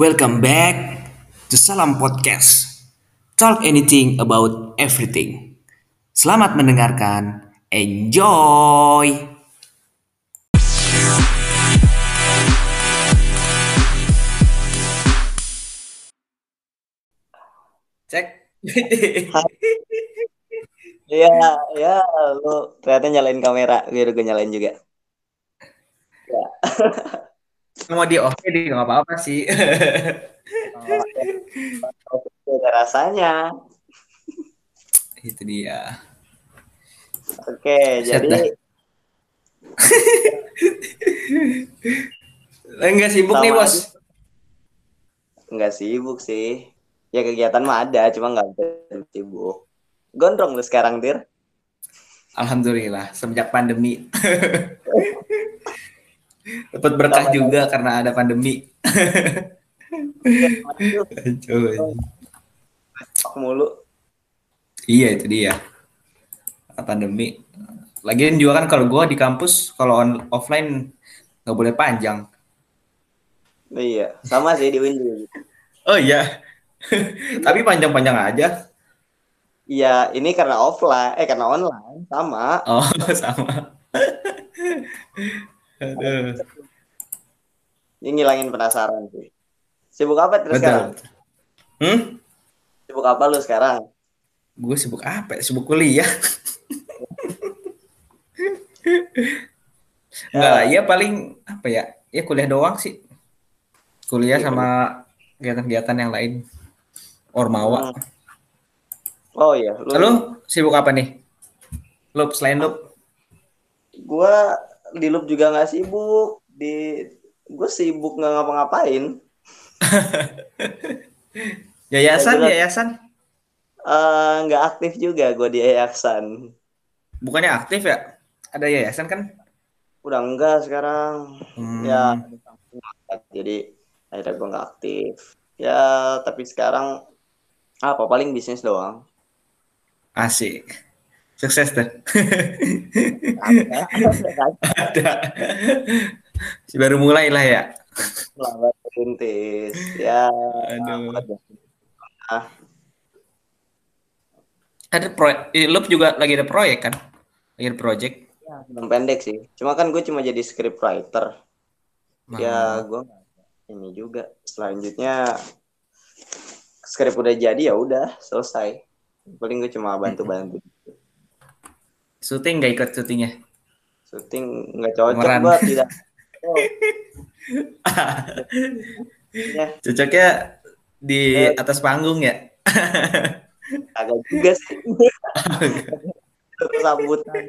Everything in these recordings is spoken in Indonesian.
Welcome back to Salam Podcast. Talk anything about everything. Selamat mendengarkan. Enjoy. Cek. Iya, ya, lu ternyata nyalain kamera, biar gue nyalain juga. Ya. Mau di oke di nggak apa-apa sih. Oh, ada rasanya. Itu dia. Oke, Set jadi dah. Enggak sibuk nih Sama bos. nggak sibuk sih. Ya kegiatan mah ada, cuma nggak sibuk. Gondrong lu sekarang, Dir. Alhamdulillah semenjak pandemi. Dapat berkah Sama- juga karena ada pandemi. Coba. Tok mulu. Iya itu dia. Pandemi. Lagian juga kan kalau gua di kampus kalau on- offline nggak boleh panjang. Iya, sama sih di Win juga gitu. Oh iya. Tapi panjang-panjang aja. Iya, ini karena offline, eh karena online, sama. Oh sama. Aduh. Ini ngilangin penasaran sih. Sibuk apa terus Betul. sekarang? Hmm? Sibuk apa lu sekarang? Gue sibuk apa? Sibuk kuliah. Enggak lah, ya paling apa ya? Ya kuliah doang sih. Kuliah Iya, sama kegiatan-kegiatan yang lain. Ormawa. Hmm. Oh iya, lu Lalu sibuk apa nih? Lup selain lup? gua di loop juga nggak sibuk di gue sibuk nggak ngapa-ngapain Yayasan, Betul. yayasan. Eh, nggak aktif juga gue di yayasan Bukannya aktif ya? Ada yayasan kan? udah enggak sekarang Hmm, ya jadi akhirnya gue nggak aktif ya tapi sekarang apa paling bisnis doang Asik. Sukses tuh. Ada. Si baru mulai lah ya. lambat rintis ya Aduh. Ah. Ada proyek, eh, Lup juga lagi ada proyek kan? Lagi ada project. belum pendek sih cuma kan gue cuma jadi script writer ya gue ini juga selanjutnya skrip udah jadi ya udah selesai paling gue cuma bantu-bantu Syuting nggak ikut syutingnya? syuting nggak cocok Pemeran. gue tidak oh, ya Cocoknya di atas panggung ya? agak juga sih sambutan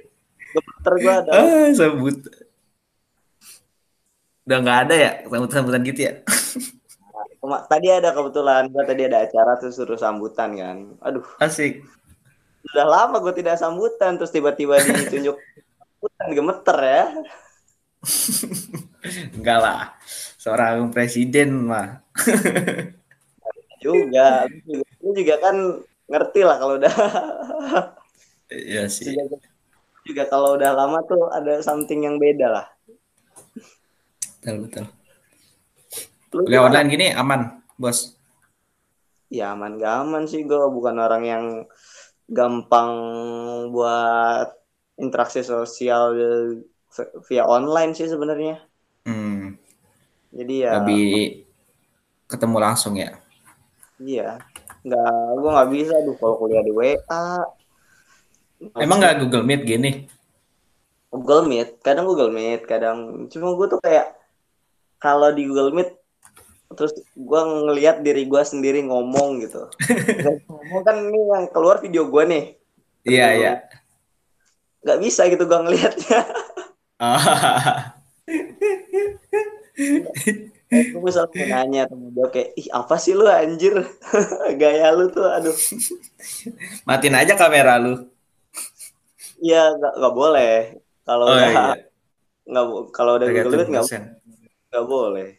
gemeter gue ada Ah, sambut. Udah nggak ada ya sambutan-sambutan gitu ya? Kema- tadi ada kebetulan gue tadi ada acara terus suruh sambutan kan aduh Asik. Udah lama gue tidak sambutan terus tiba-tiba ditunjuk sambutan gemeter ya Enggak lah. Seorang presiden mah. juga lu juga, kan ngerti lah kalau udah Iya sih. juga, juga kalau udah lama tuh ada something yang beda lah. Betul, betul. Kuliah gimana? online gini aman, bos. Ya aman gak aman sih gue bukan orang yang gampang buat interaksi sosial via online sih sebenarnya. Hmm, Jadi ya lebih ketemu langsung ya. iya nggak gue nggak bisa tuh kalau kuliah di WA. Emang nggak Google Meet gini? Google Meet, kadang Google Meet, kadang cuma gue tuh kayak kalau di Google Meet terus gue ngelihat diri gue sendiri ngomong gitu. ngomong kan ini yang keluar video gue nih, Iya, iya. nggak bisa gitu gue ngelihatnya. Gue mau nanya temen gue kayak, ih apa sih lu anjir, gaya lu tuh, aduh, Matiin aja kamera lu. iya nggak nggak boleh. Kalau Oh iya. nggak bo- kalau udah Meet nggak nggak boleh.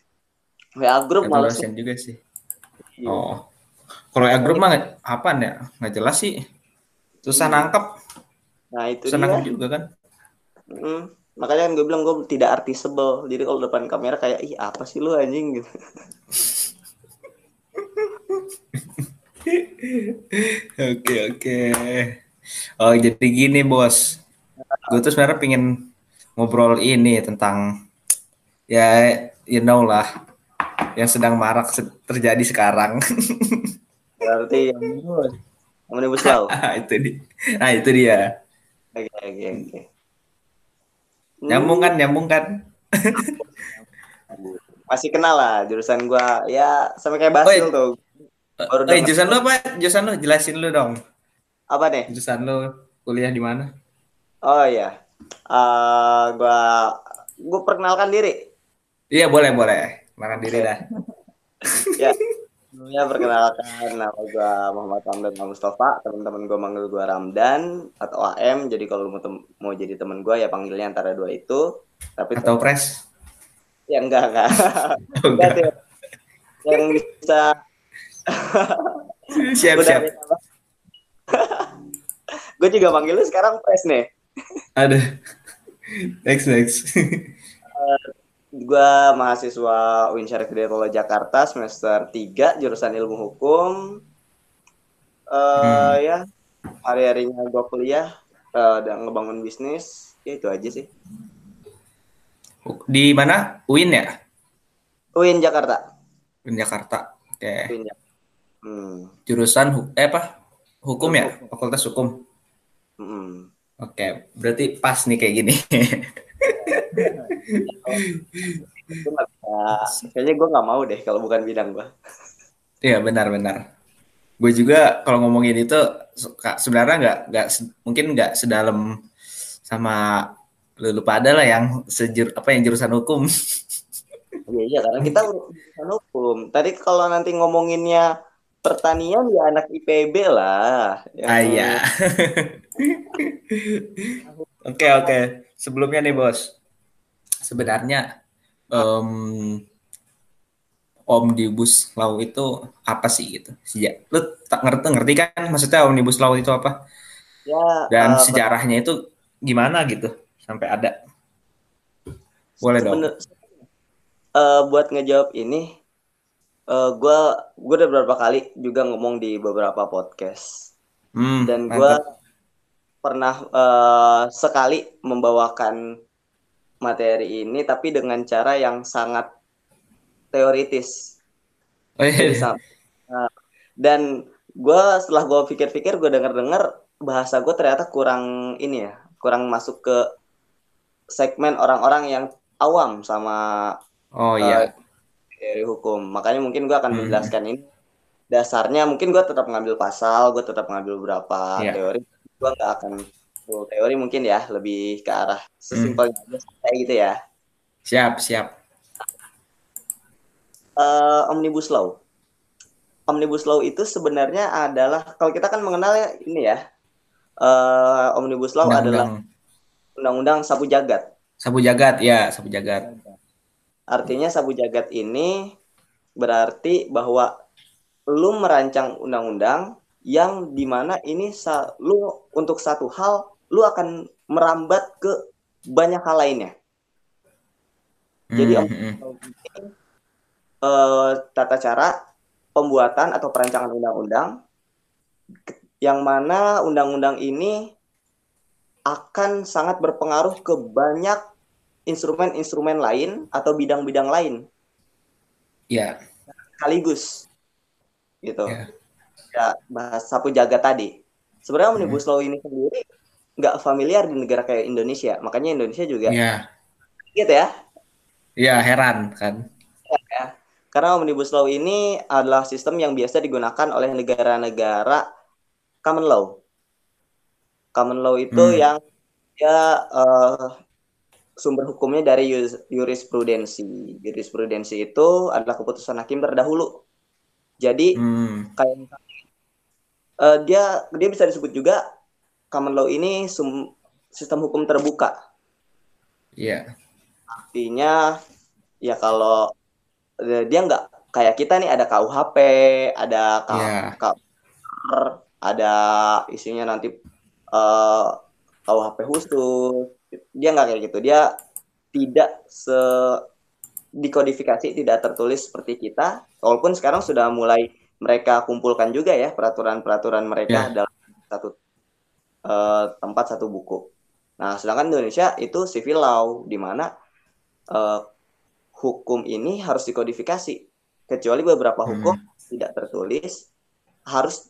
WA grup males. dosen juga sih. Iya. Oh. Kalau ya grup mah nggak- apaan ya? Nggak jelas sih. Susah Iya. nangkep. Nah itu Susah dia. nangkep juga kan. Mm. Makanya kan gue bilang gue tidak artisable. Jadi kalau depan kamera kayak ih apa sih lu anjing gitu. Oke oke. Oh jadi gini bos, gue tuh sebenarnya pengen ngobrol ini tentang ya you know lah yang sedang marak terjadi sekarang. Berarti yang omnibus law. Ah, itu dia. Nah itu dia. Oke oke oke. Nyambung kan nyambung kan. Masih kenal lah jurusan gua ya sama kayak Basil Oh, tuh. Baru Eh, denger. jurusan lu apa? Jurusan lu jelasin lu dong. Apa nih? Jurusan lu kuliah di mana? Oh iya. Eh gua gua perkenalkan diri. Iya boleh boleh. Makan diri dah. Ya. Sebelumnya perkenalkan nama gua Muhammad Ramdan Mustafa, teman-teman gua manggil gua Ramdan atau AM. Jadi kalau mau mau jadi teman gua ya panggilnya antara dua itu. Tapi Atau pres? ya enggak enggak. Oh, Enggak, enggak. Yang bisa Siap siap. gue juga manggil lu sekarang pres nih. Ada. Next next. Gue mahasiswa UIN Syarif Hidayatullah Jakarta semester 3 jurusan ilmu hukum. Eh Hmm. ya hari-harinya gue kuliah eh, dan ngebangun bisnis. Ya itu aja sih. Di mana? UIN ya? UIN Jakarta. UIN Jakarta. Oke. UIN Jak- Hmm. Jurusan hu- eh apa? Hukum ya? Fakultas hukum. Hmm. Oke, berarti pas nih kayak gini. Kayaknya gue nggak mau deh kalau bukan bidang gue. Iya benar-benar. Gue juga kalau ngomongin itu sebenarnya nggak nggak mungkin nggak sedalam sama lu, lu pada lah yang sejur apa yang jurusan hukum. Iya iya karena kita urusan hukum. Tadi kalau nanti ngomonginnya pertanian ya anak IPB lah. Yang- Ah iya. Oke oke. Sebelumnya nih bos, sebenarnya em, omnibus law itu apa sih gitu? Sejak lu tak ngerti ngerti kan maksudnya omnibus law itu apa? Ya, Dan eh, sejarahnya itu gimana gitu sampai ada? Boleh dong. eh, buat ngejawab ini, eh gue gue udah beberapa kali juga ngomong di beberapa podcast Hmm, dan gue pernah eh, sekali membawakan materi ini tapi dengan cara yang sangat teoritis. Oh, iya. sangat- nah, dan gue setelah gue pikir-pikir gue dengar-dengar bahasa gue ternyata kurang ini ya kurang masuk ke segmen orang-orang yang awam sama Oh iya. teori hukum. Makanya mungkin gue akan Hmm. menjelaskan ini. Dasarnya mungkin gue tetap ngambil pasal, gue tetap ngambil beberapa Iya. teori. Gue nggak akan teori mungkin ya, lebih ke arah Hmm. sesimpelnya aja kayak gitu ya. Siap, siap. Eh, omnibus law. Omnibus law itu sebenarnya adalah kalau kita kan mengenalnya ini ya. eh, omnibus law adalah Undang-undang sapu jagat. sapu jagat, ya, sapu jagat. Artinya sabu jagat ini berarti bahwa lu merancang undang-undang yang di mana ini sa- lu untuk satu hal lu akan merambat ke banyak hal lainnya. Jadi Hmm, hmm. eh, tata cara pembuatan atau perancangan undang-undang yang mana undang-undang ini akan sangat berpengaruh ke banyak instrumen-instrumen lain atau bidang-bidang lain Ya, sekaligus gitu Ya. ya bahas sapu jaga tadi sebenarnya omnibus law ini sendiri nggak familiar di negara kayak Indonesia. Makanya Indonesia juga ya, gitu ya. Ya heran kan. karena omnibus law ini adalah sistem yang biasa digunakan oleh negara-negara common law. Common law itu Hmm. yang ya eh, sumber hukumnya dari jurisprudensi. Jurisprudensi itu adalah keputusan hakim terdahulu. Jadi Hmm, kayak eh, dia dia bisa disebut juga common law ini sum- sistem hukum terbuka. Ya, artinya ya kalau eh, dia nggak kayak kita nih ada KUHP ada K, ya, KUR, ada isinya nanti eh, KUHP khusus. Dia nggak kayak gitu. Dia tidak se dikodifikasi tidak tertulis seperti kita. Walaupun sekarang sudah mulai mereka kumpulkan juga ya peraturan-peraturan mereka yeah. dalam satu uh, tempat satu buku. Nah, sedangkan Indonesia itu civil law di mana uh, hukum ini harus dikodifikasi. Kecuali beberapa hmm. hukum hmm. tidak tertulis harus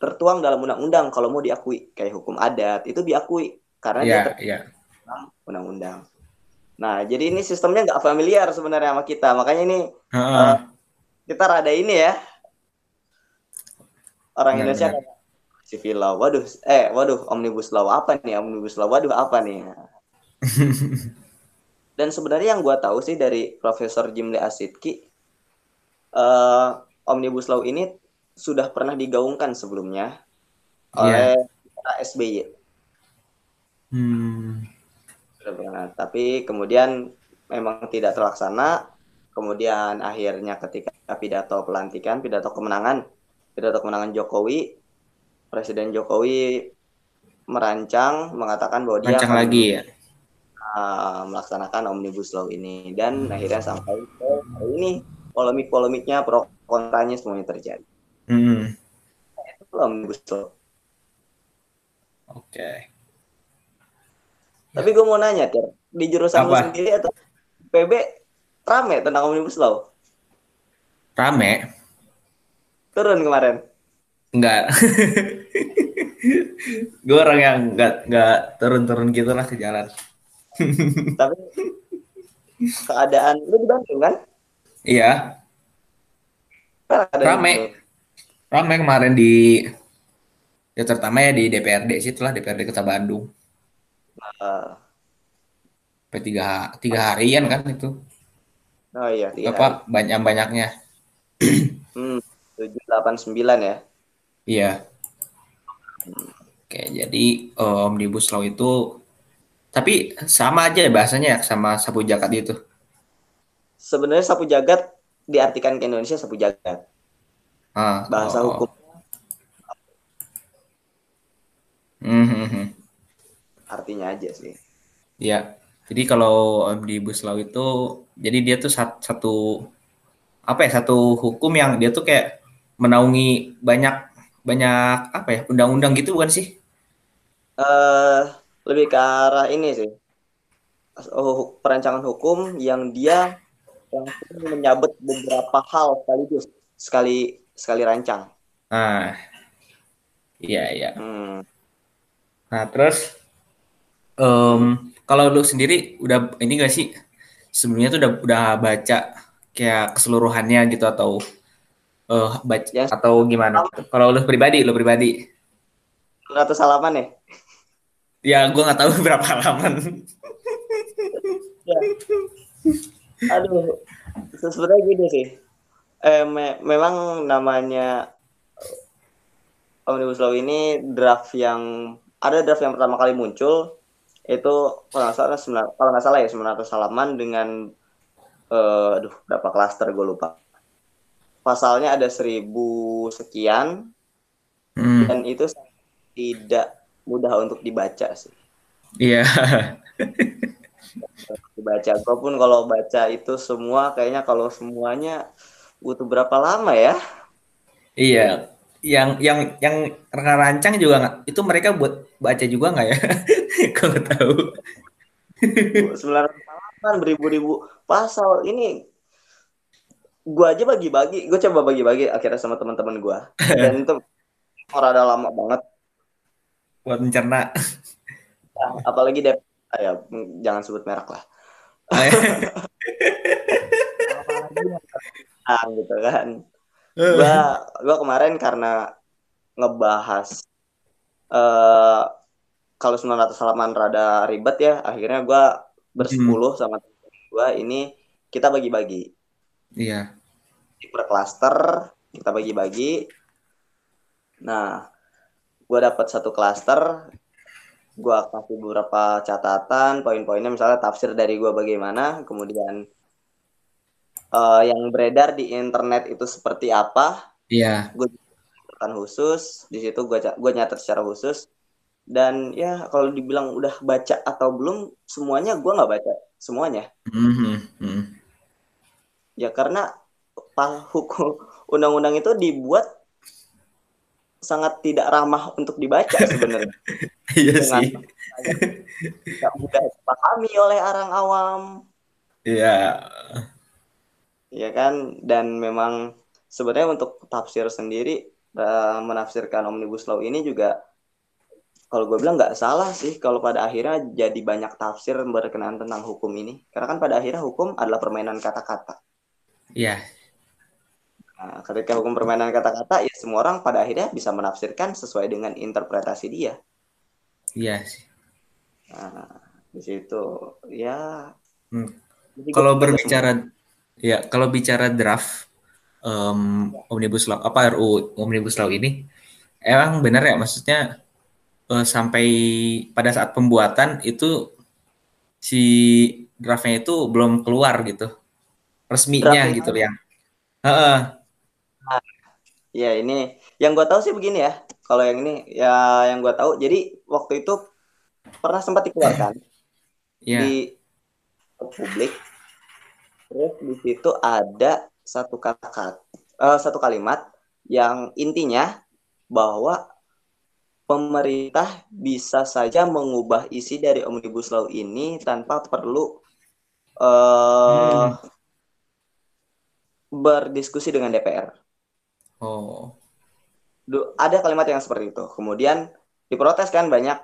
tertuang dalam undang-undang kalau mau diakui kayak hukum adat itu diakui karena yeah, dia yeah. undang-undang. Nah, jadi ini sistemnya nggak familiar sebenarnya sama kita, makanya ini uh -uh. Uh, kita rada ini ya orang benar, Indonesia benar. Civil law. Waduh eh waduh omnibus law apa nih? Omnibus law waduh apa nih? Dan sebenarnya yang gue tahu sih dari Profesor Jimli Asidki uh, omnibus law ini sudah pernah digaungkan sebelumnya yeah. oleh SBY hmm. tapi kemudian memang tidak terlaksana. Kemudian akhirnya ketika pidato pelantikan pidato kemenangan pidato kemenangan Jokowi, Presiden Jokowi merancang mengatakan bahwa dia akan lagi ya uh, melaksanakan omnibus law ini dan akhirnya sampai ke hari ini polemik-polemiknya pro kontranya semuanya terjadi. Hmm. Itu omnibus law. Oke. Okay. Tapi gue mau nanya, Tir, di jurusan lu sendiri atau PB rame tentang omnibus law? Rame turun kemarin? Enggak. gue orang yang enggak enggak turun-turun gitu lah ke jalan. Tapi keadaan lu di Bandung kan? Iya. Rame. Rame kemarin di ya terutama ya di DPRD sih itulah DPRD Kota Bandung. Uh, tiga tiga harian kan itu. Oh iya. Apa banyak banyaknya. hmm. 789 ya. Iya. Oke, jadi uh, omnibus law itu tapi sama aja ya bahasanya ya sama sapu jagat itu. Sebenarnya sapu jagat diartikan ke Indonesia sapu jagat. Ah, Bahasa oh. hukum. Mm -hmm. Artinya aja sih. Ya. Jadi kalau omnibus law itu jadi dia tuh satu apa ya satu hukum yang dia tuh kayak menaungi banyak banyak apa ya undang-undang gitu bukan sih? Uh, lebih ke arah ini sih oh, perancangan hukum yang dia yang menyabet beberapa hal sekaligus sekali sekali rancang. Ah, iya iya. Hmm. Nah terus um, kalau lu sendiri udah ini gak sih sebelumnya tuh udah udah baca kayak keseluruhannya gitu atau uh, baca ya. atau gimana? Kalau lu pribadi, lu pribadi. Ratus halaman ya? Ya, gue nggak tahu berapa halaman. ya. Aduh, sebenarnya gini sih. Eh, me memang namanya Omnibus Law ini draft yang ada draft yang pertama kali muncul itu kalau nggak salah kalau nggak salah ya 900 halaman dengan uh, aduh berapa klaster gue lupa pasalnya ada seribu sekian hmm. dan itu tidak mudah untuk dibaca sih. Iya. dibaca. Gue pun kalau baca itu semua kayaknya kalau semuanya butuh berapa lama ya? Iya. Yang yang yang rancang juga nggak? Itu mereka buat baca juga nggak ya? kalau tahu. Sembilan ratus beribu-ribu pasal ini gue aja bagi-bagi gue coba bagi-bagi akhirnya sama teman-teman gue dan itu ada lama banget. Buat mencerna. Nah, apalagi dep ah, ya jangan sebut merek lah. Nah, gitu kan. Gue gue kemarin karena ngebahas uh, kalau 900 halaman rada ribet ya akhirnya gue bersepuluh hmm. sama teman gue ini kita bagi-bagi iya. Per klaster kita bagi-bagi. Nah gue dapat satu klaster gue kasih beberapa catatan poin-poinnya. Misalnya tafsir dari gue bagaimana kemudian uh, yang beredar di internet itu seperti apa. Iya. Gue catatan khusus. Di situ gue gue nyatet secara khusus. Dan ya kalau dibilang udah baca atau belum semuanya gue nggak baca. Semuanya. Mm -hmm. Ya karena hukum undang-undang itu dibuat sangat tidak ramah untuk dibaca sebenarnya. Iya sih. Tidak mudah dipahami oleh orang awam. Iya. Iya kan dan memang sebenarnya untuk tafsir sendiri uh, menafsirkan omnibus law ini juga kalau gue bilang nggak salah sih kalau pada akhirnya jadi banyak tafsir berkenaan tentang hukum ini karena kan pada akhirnya hukum adalah permainan kata-kata. Iya. Nah, ketika hukum permainan kata-kata ya semua orang pada akhirnya bisa menafsirkan sesuai dengan interpretasi dia. Iya sih. Nah, di situ ya. Hmm. Kalau berbicara ya kalau bicara draft um, omnibus law apa RU omnibus law ini emang benar ya maksudnya uh, sampai pada saat pembuatan itu si draftnya itu belum keluar gitu resminya gitu yang uh, nah, ya ini yang gue tahu sih begini ya kalau yang ini ya yang gue tahu jadi waktu itu pernah sempat dikeluarkan yeah. di publik terus di situ ada satu kata uh, satu kalimat yang intinya bahwa pemerintah bisa saja mengubah isi dari omnibus law ini tanpa perlu uh, hmm. Berdiskusi dengan DPR. Oh, ada kalimat yang seperti itu. Kemudian diprotes kan banyak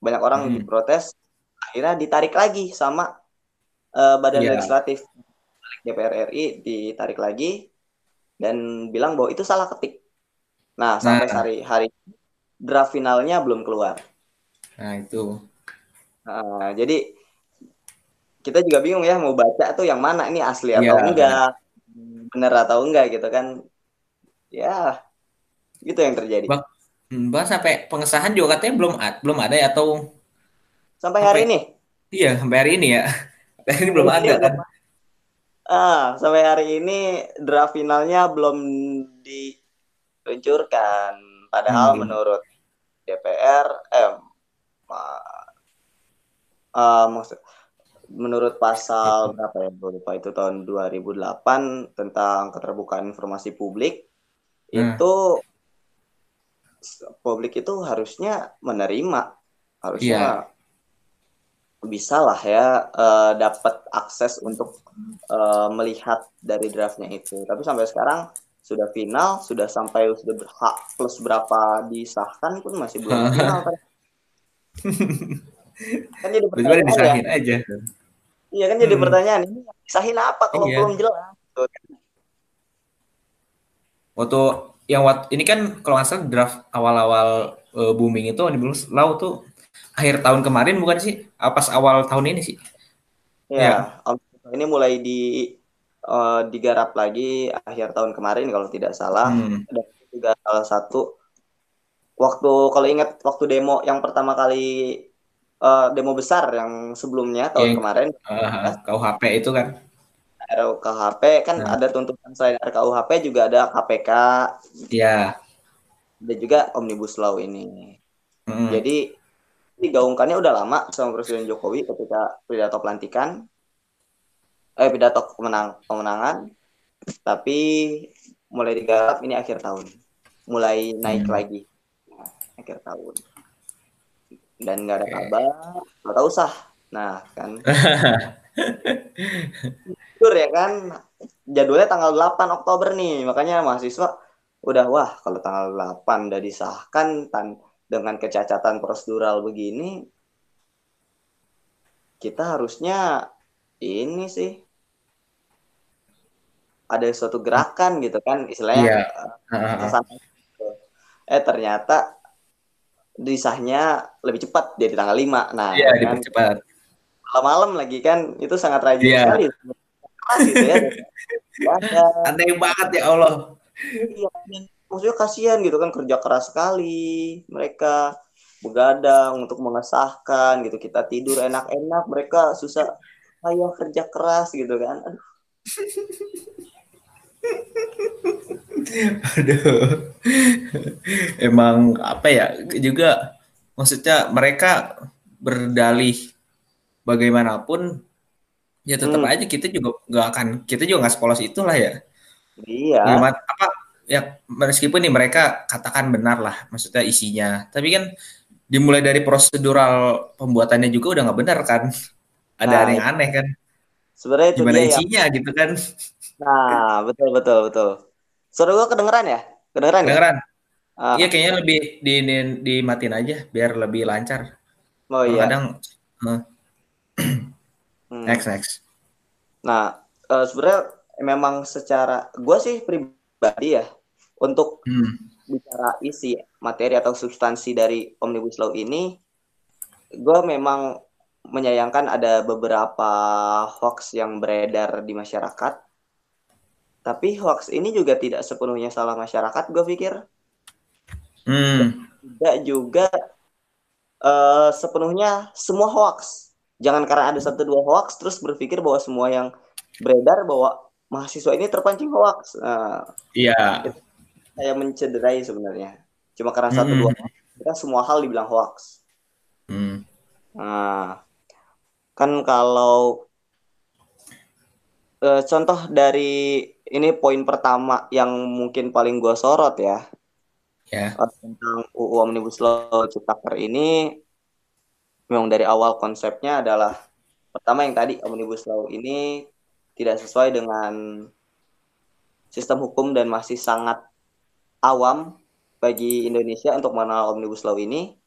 banyak orang hmm. diprotes. Akhirnya ditarik lagi sama uh, badan yeah. legislatif DPR RI ditarik lagi dan bilang bahwa itu salah ketik. Nah, sampai nah. hari hari draft finalnya belum keluar. Nah, itu. Nah, jadi kita juga bingung ya mau baca tuh yang mana ini asli atau ya. enggak, benar atau enggak gitu kan. Ya, itu yang terjadi. Bang, Mbak sampai pengesahan juga katanya belum belum ada ya atau sampai hari ini? Iya, sampai hari ini ya. Sampai hari ini belum ada kan. Ah, sampai hari ini draft finalnya belum diluncurkan. Padahal hmm. menurut DPR, eh, uh, maksud, menurut pasal berapa ya? Lupa itu tahun 2008 tentang keterbukaan informasi publik hmm. itu publik itu harusnya menerima, harusnya yeah bisa lah ya uh, dapat akses untuk uh, melihat dari draftnya itu. Tapi sampai sekarang sudah final, sudah sampai sudah berhak plus berapa disahkan pun masih belum final kan. kan jadi pertanyaan ya. aja. Iya kan jadi hmm. pertanyaan ini disahin apa kalau iya. belum jelas. Waktu yang wat, ini kan kalau nggak salah draft awal-awal uh, booming itu omnibus law tuh akhir tahun kemarin bukan sih? Pas awal tahun ini sih? Ya, ya. ini mulai di uh, digarap lagi akhir tahun kemarin kalau tidak salah. Hmm. Ada juga salah satu waktu kalau ingat waktu demo yang pertama kali uh, demo besar yang sebelumnya tahun yang, kemarin. uh, KUHP itu kan? RKUHP kan nah. ada tuntutan selain RKUHP juga ada KPK ya ada juga omnibus law ini. Hmm. jadi digaungkannya udah lama sama Presiden Jokowi ketika pidato pelantikan. Eh pidato kemenang pemenangan tapi mulai digarap ini akhir tahun. Mulai naik hmm. lagi. Nah, akhir tahun dan nggak ada kabar nggak tahu sah. Nah kan. Jujur ya kan. Jadwalnya tanggal 8 Oktober nih. Makanya mahasiswa udah wah kalau tanggal 8 udah disahkan tan dengan kecacatan prosedural begini kita harusnya ini sih ada suatu gerakan gitu kan istilahnya. Yeah. eh ternyata disahnya lebih cepat dari tanggal 5 nah yeah, kan, cepat. malam-malam lagi kan itu sangat rajin yeah. sekali. Gitu ya. Aneh banget ya Allah. Iya maksudnya kasihan gitu kan kerja keras sekali. Mereka begadang untuk mengesahkan gitu. Kita tidur enak-enak mereka susah ayo kerja keras gitu kan. Aduh aduh emang apa ya juga maksudnya mereka berdalih bagaimanapun ya tetap hmm. aja kita juga nggak akan kita juga nggak sekolah itulah ya Iya. Gimana, apa ya meskipun nih mereka katakan benar lah maksudnya isinya, tapi kan dimulai dari prosedural pembuatannya juga udah nggak benar kan? Ada Nah, yang aneh kan? sebenarnya itu Gimana dia yang isinya gitu kan? Nah, betul betul betul. Suara gua kedengeran ya? Kedengeran ya? Kedengeran? Ah, Iya kayaknya lebih di dimatiin aja biar lebih lancar. oh iya. kadang Hmm. next next. Nah, eh, sebenarnya memang secara gue sih pribadi ya untuk Hmm. bicara isi materi atau substansi dari omnibus law ini, gue memang menyayangkan ada beberapa hoax yang beredar di masyarakat. Tapi hoax ini juga tidak sepenuhnya salah masyarakat, gue pikir. Hmm. Tidak juga eh, sepenuhnya semua hoax. Jangan karena ada satu dua hoax terus berpikir bahwa semua yang beredar bahwa mahasiswa ini terpancing hoax. Nah, Iya. saya mencederai sebenarnya. Cuma karena satu Hmm. dua hoax, kita semua hal dibilang hoax. Hmm. Nah, kan kalau eh, contoh dari ini poin pertama yang mungkin paling gua sorot ya Ya. eh, tentang UU Omnibus Law Ciptaker ini memang dari awal konsepnya adalah pertama yang tadi Omnibus Law ini tidak sesuai dengan sistem hukum dan masih sangat awam bagi Indonesia untuk mengenal Omnibus Law ini.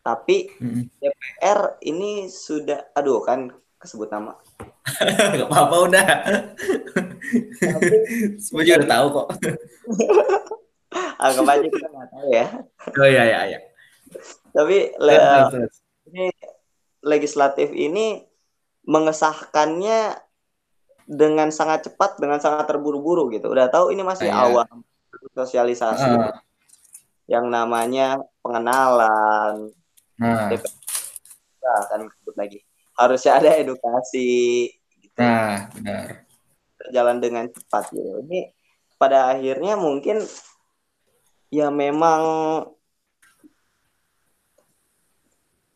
Tapi Hmm. DPR ini sudah, aduh kan kesebut nama. Gak apa-apa udah. Semua juga udah tahu kok. Anggap aja kita nggak tahu ya. Oh iya iya iya. Tapi le- ini legislatif ini mengesahkannya dengan sangat cepat, dengan sangat terburu-buru gitu. Udah tahu ini masih Iya. awal sosialisasi Ah, yang namanya pengenalan, Nah, kita akan lagi. Harusnya ada edukasi. Nah, benar. Berjalan dengan cepat gitu. Ini pada akhirnya mungkin ya memang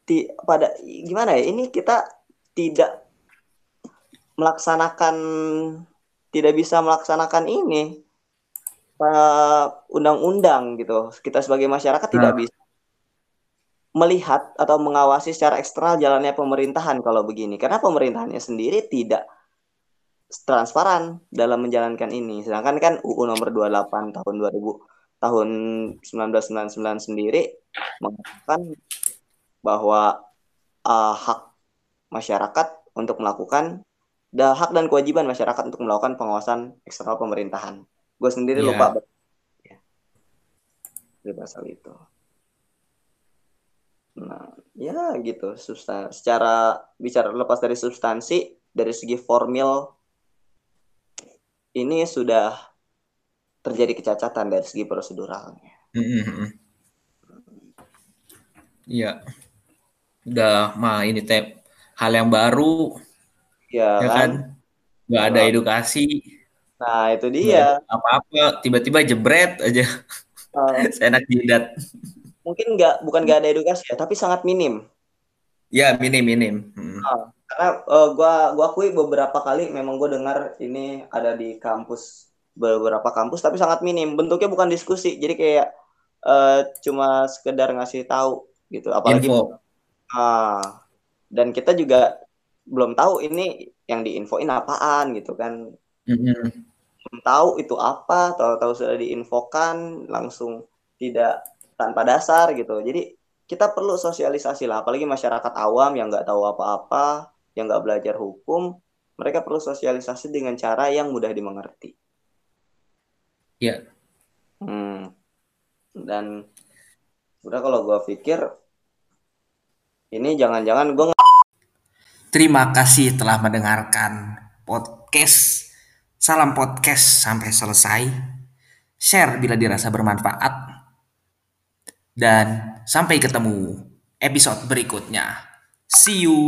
ti, pada gimana ya? Ini kita tidak melaksanakan tidak bisa melaksanakan ini eh, undang-undang gitu. Kita sebagai masyarakat tidak Nah. bisa melihat atau mengawasi secara eksternal jalannya pemerintahan kalau begini karena pemerintahannya sendiri tidak transparan dalam menjalankan ini. Sedangkan kan UU nomor 28 tahun 2000 tahun 1999 sendiri mengatakan bahwa uh, hak masyarakat untuk melakukan da, hak dan kewajiban masyarakat untuk melakukan pengawasan eksternal pemerintahan. Gue sendiri Iya. lupa ya, pasal itu. Nah, ya gitu. Substan secara bicara lepas dari substansi, dari segi formil ini sudah terjadi kecacatan dari segi proseduralnya. Mm, mm, mm. Iya. Udah mah ini teh hal yang baru Ya, ya kan? kan? Nggak ada Wah. edukasi, Nah, itu dia. apa-apa, tiba-tiba jebret aja Eh, seenak jidat. Mungkin nggak bukan nggak ada edukasi ya, tapi sangat minim. Ya, minim-minim. Mm. Karena eh, gua gua akui beberapa kali memang gue dengar ini ada di kampus beberapa kampus tapi sangat minim. Bentuknya bukan diskusi, jadi kayak eh, cuma sekedar ngasih tahu gitu. Apalagi Info. Ah, dan kita juga belum tahu ini yang diinfoin apaan gitu kan. Belum tahu itu apa, tahu-tahu sudah diinfokan langsung tidak tanpa dasar gitu. Jadi kita perlu sosialisasi lah, apalagi masyarakat awam yang nggak tahu apa-apa, yang nggak belajar hukum, mereka perlu sosialisasi dengan cara yang mudah dimengerti. Ya. Hmm. Dan udah kalau gua pikir ini jangan-jangan gue Terima kasih telah mendengarkan podcast. Salam podcast sampai selesai. Share bila dirasa bermanfaat. Dan sampai ketemu episode berikutnya. See you.